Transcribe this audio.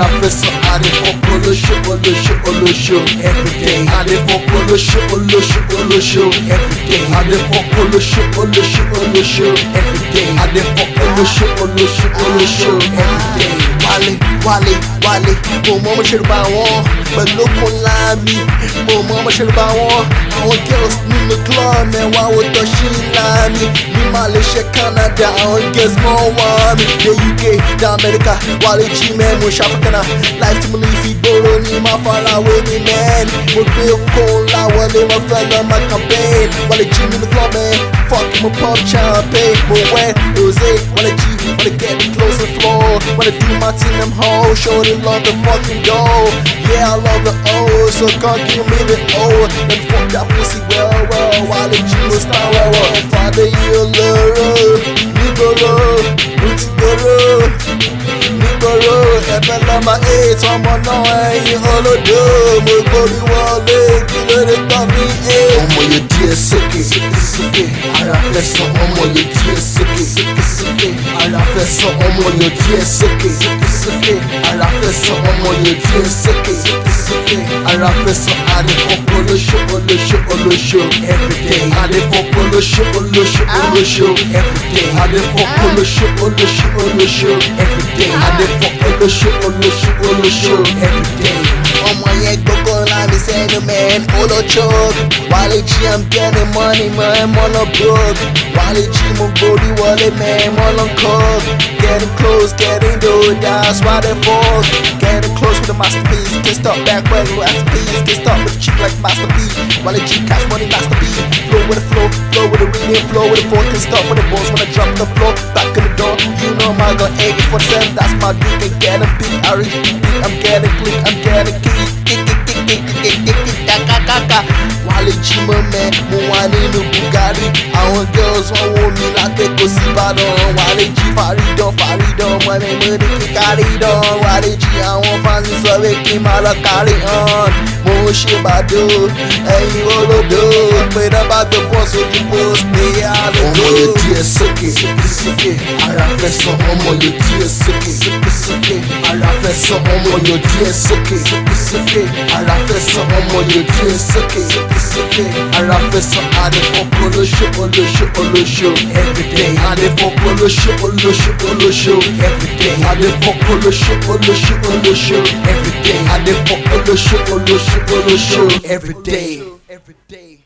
ara fẹ́ sọ àdìpọ̀pọ̀ olóṣó olóṣó olóṣó everyday àdìpọ̀pọ̀ olóṣó olóṣó olóṣó everyday àdìpọ̀pọ̀ olóṣó olóṣó olóṣó everyday àdìpọ̀pọ̀ olóṣó olóṣó olóṣó everyday wálé wálé wálé mo mọ ọmọ ṣerú bá wọn pẹ̀lú okun ńlá mi mo mọ ọmọ ṣerú bá wọn àwọn girls nínú club mẹ́wàá wo tọ́ṣí ńlá mi ní Malaysia Canada àwọn girls mọ́ wá mi dé UK dé America wálé jí mẹ́mu ṣàfikànà life mo lè fi gbòòrò ní má fara wé mi mẹ́n mo gbé okun ńlá wọlé mo fẹ́ lọ máa campaign wálé jí the club mẹ́ fuck mo pop champagne. Mo wẹ́ rosé wálé jí wálé get me close to the floor. Wálé do my thing them hoes show them love the fucking dough. Yeah I love the O so God give me the O. Then fuck that pussy well well wálé jí mo star well well fàdé yìí olóró nígboro lọ́mọ eight ọmọ náà ẹ̀yìn olódò mo gbórí wọlé kí ló dé tán eight. ọmọ yẹn díẹ̀ sókè sókè ara fẹ́ sọ ọmọ yẹn díẹ̀ sókè sókè ara fẹ́ sọ ọmọ yẹn díẹ̀ sókè sókè ara fẹ́ sọ ọmọ yẹn díẹ̀ sókè sókè ara fẹ́ sọ àdìpọ̀pọ̀ olóṣó olóṣó olóṣó everyday àdìpọ̀pọ̀ olóṣó olóṣó olóṣó everyday. Àdìpọ̀pọ̀ olóṣó olóṣó olóṣó everyday. Àdìpọ̀pọ̀ olóṣó olóṣó olóṣó everyday. ọmọ yẹn gbogbo ńlá mi sẹ́nu mẹ́rin olóṣó wálé jí i'm the the getting money man mo lọ broke. Wálé jí mo gbórí wọlé man mo lọ cook getting close getting dough that's why they fall getting close with the masterpiece can't stop back when you masterpiece can't stop with a chick like masterpiece wálé jí cash money masterpiece flow with the flow flow with the rhythm flow with the flow can't stop with the balls when I drop the flow back in the door you know my gun 84 that's my dick and get a beat I reach the beat I'm getting click I'm getting key kick kick kick kick kick kick kick kaka kaka wálé jí mọ́ mẹ́ mo wà nínú Bugatti àwọn girls wọ́n wò mí látẹ̀kọ́ sí Ìbàdàn wálé jí fàrídàn fàrídàn mọ́ mi mo ní kí kárí dán wálé jí àwọn fáńsì sọ pé kí n máa lọ kárí hàn. Mo ń ṣe bàdó ẹ̀yin olódò pé dábà gbé yẹn díẹ̀ sókè sókè ara fẹ́ sọ ọmọ yẹn díẹ̀ sókè sókè ara fẹ́ sọ ọmọ yẹn díẹ̀ sókè sókè ara fẹ́ sọ àdìpọ̀pọ̀ olóṣó olóṣó olóṣó everyday àdìpọ̀pọ̀ olóṣó olóṣó olóṣó everyday àdìpọ̀pọ̀ olóṣó olóṣó olóṣó everyday àdìpọ̀pọ̀ olóṣó olóṣó olóṣó everyday. everyday.